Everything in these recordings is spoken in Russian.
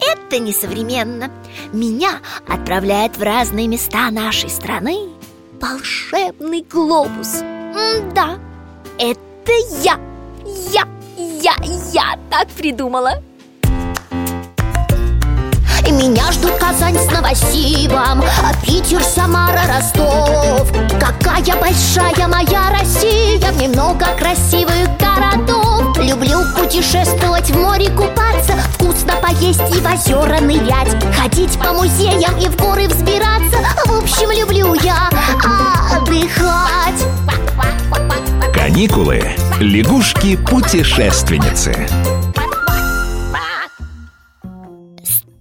это несовременно. Меня отправляет в разные места нашей страны Волшебный глобус. М-да, это я Я, я, я так придумала. Меня ждут Казань с Новосибом Питер, Самара, Ростов. Какая большая моя Россия В ней много красивых городов. Люблю путешествовать, в море купаться Поесть и в озера нырять Ходить по музеям и в горы взбираться. В общем, люблю я отдыхать. Каникулы. Лягушки-путешественницы.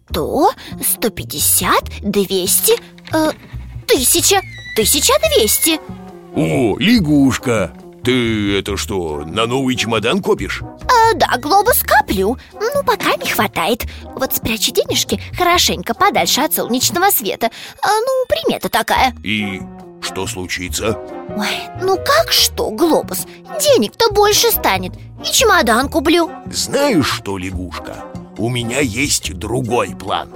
Сто, сто пятьдесят, двести, э, тысяча, тысяча двести? О, лягушка! Ты это что, на новый чемодан копишь? э, Да, глобус коплю, ну пока не хватает. Вот спрячу денежки хорошенько подальше от солнечного света. Э, Ну, примета такая. И что случится? Ой, ну как что, глобус, денег-то больше станет. И чемодан куплю. Знаешь что, лягушка? У меня есть другой план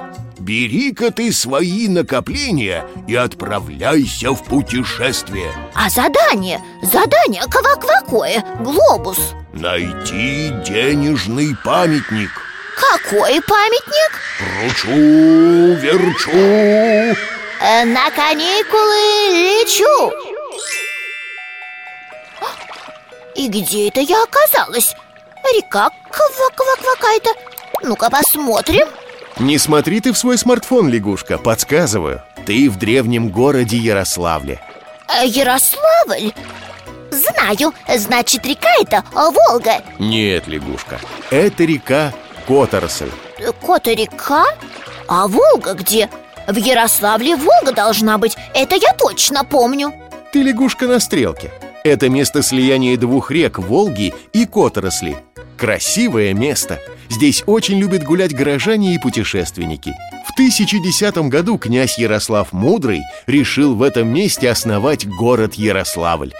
Бери-ка ты свои накопления и отправляйся в путешествие А задание, задание ква-квакое, глобус. Найти денежный памятник. Какой памятник? Кручу, верчу. Э, На каникулы лечу. И где это я оказалась? Река ква-ква какая-то Ну-ка посмотрим Не смотри ты в свой смартфон, лягушка, подсказываю. Ты в древнем городе Ярославле. Э, Ярославль? Знаю, значит река это Волга? Нет, лягушка, это река Которосль Э, Кота река? А Волга где? В Ярославле Волга должна быть, это я точно помню. Ты лягушка на стрелке. Это место слияния двух рек Волги и Которосли Красивое место. Здесь очень любят гулять горожане и путешественники. В 1010 году князь Ярослав Мудрый решил в этом месте основать город Ярославль.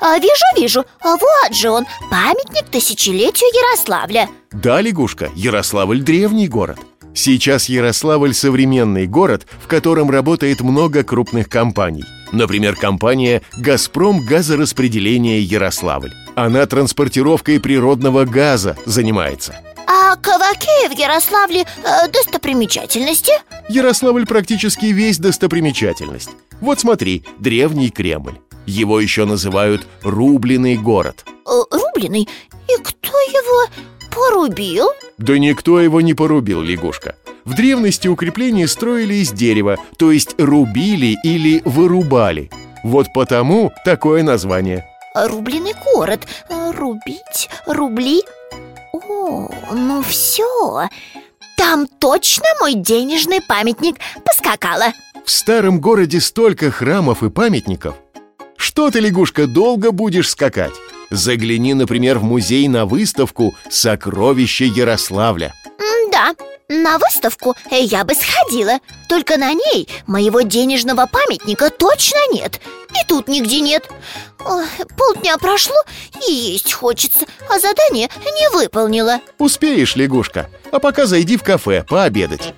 А, Вижу, вижу, а вот же он, памятник тысячелетию Ярославля. Да, лягушка, Ярославль древний город. Сейчас Ярославль современный город, в котором работает много крупных компаний Например, компания «Газпром газораспределение Ярославль» Она транспортировкой природного газа занимается. А какие в Ярославле э, достопримечательности? Ярославль практически весь достопримечательность. Вот смотри, древний Кремль. Его еще называют «Рубленый город» Э, Рубленый, и кто его порубил? Да никто его не порубил, лягушка В древности укрепления строили из дерева То есть рубили или вырубали. Вот потому такое название. Рубленый город, Э, рубить, рубли. О, ну все Там точно мой денежный памятник поскакала. В старом городе столько храмов и памятников. Что ты, лягушка, долго будешь скакать? Загляни, например, в музей на выставку «Сокровища Ярославля» Да, на выставку я бы сходила. Только на ней моего денежного памятника точно нет. И тут нигде нет. Ой, Полдня прошло и есть хочется А задание не выполнила. Успеешь, лягушка. А пока зайди в кафе пообедать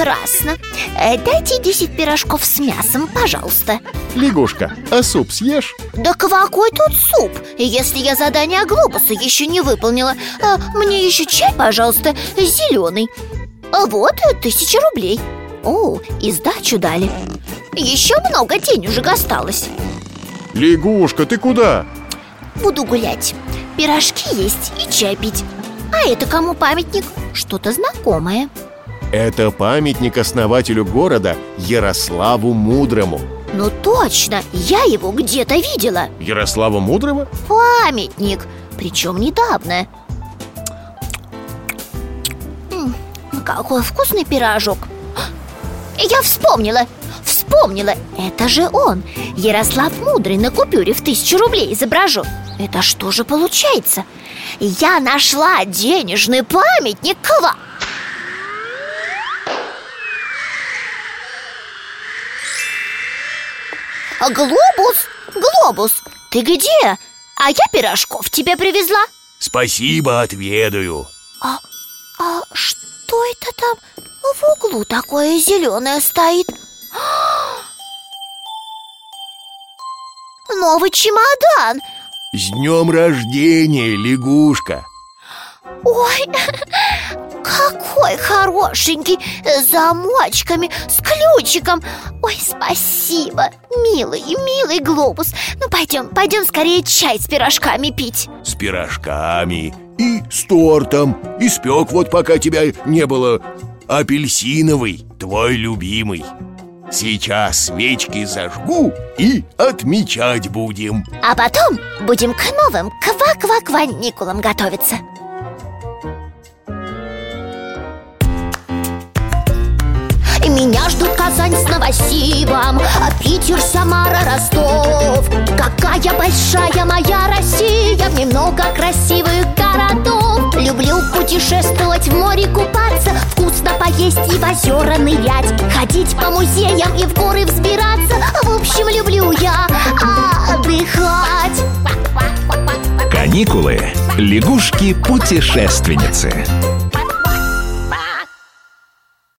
Прекрасно. Э, Дайте 10 пирожков с мясом, пожалуйста. Лягушка, а суп съешь? Да какой тут суп? Если я задание глобуса еще не выполнила а, Мне еще чай, пожалуйста, зеленый. А Вот, тысяча рублей. О, и сдачу дали. Еще много денежек осталось Лягушка, ты куда? Буду гулять. Пирожки есть и чай пить. А это кому памятник? Что-то знакомое Это памятник основателю города Ярославу Мудрому. Ну точно, я его где-то видела. Ярослава Мудрого? Памятник, причем недавно. М, Какой вкусный пирожок. Я вспомнила, вспомнила Это же он, Ярослав Мудрый на купюре в тысячу рублей изображен Это что же получается? Я нашла денежный памятник Ква Глобус, глобус, ты где? А я пирожков тебе привезла. Спасибо, отведаю. А, а что это там? В углу такое зеленое стоит? Новый чемодан. С днем рождения, лягушка! Ой, какой хорошенький С замочками, с ключиком. Ой, спасибо, милый, милый глобус. Ну пойдем, пойдем скорее чай с пирожками пить. С пирожками и с тортом. Испек вот пока тебя не было. Апельсиновый, твой любимый. Сейчас свечки зажгу и отмечать будем. А потом будем к новым ква-ква-кваникулам готовиться Меня ждут Казань с Новосибом а Питер, Самара, Ростов Какая большая моя Россия В ней много красивых городов Люблю путешествовать, в море купаться Вкусно поесть и в озера нырять Ходить по музеям и в горы взбираться В общем, люблю я отдыхать Каникулы. Лягушки-путешественницы.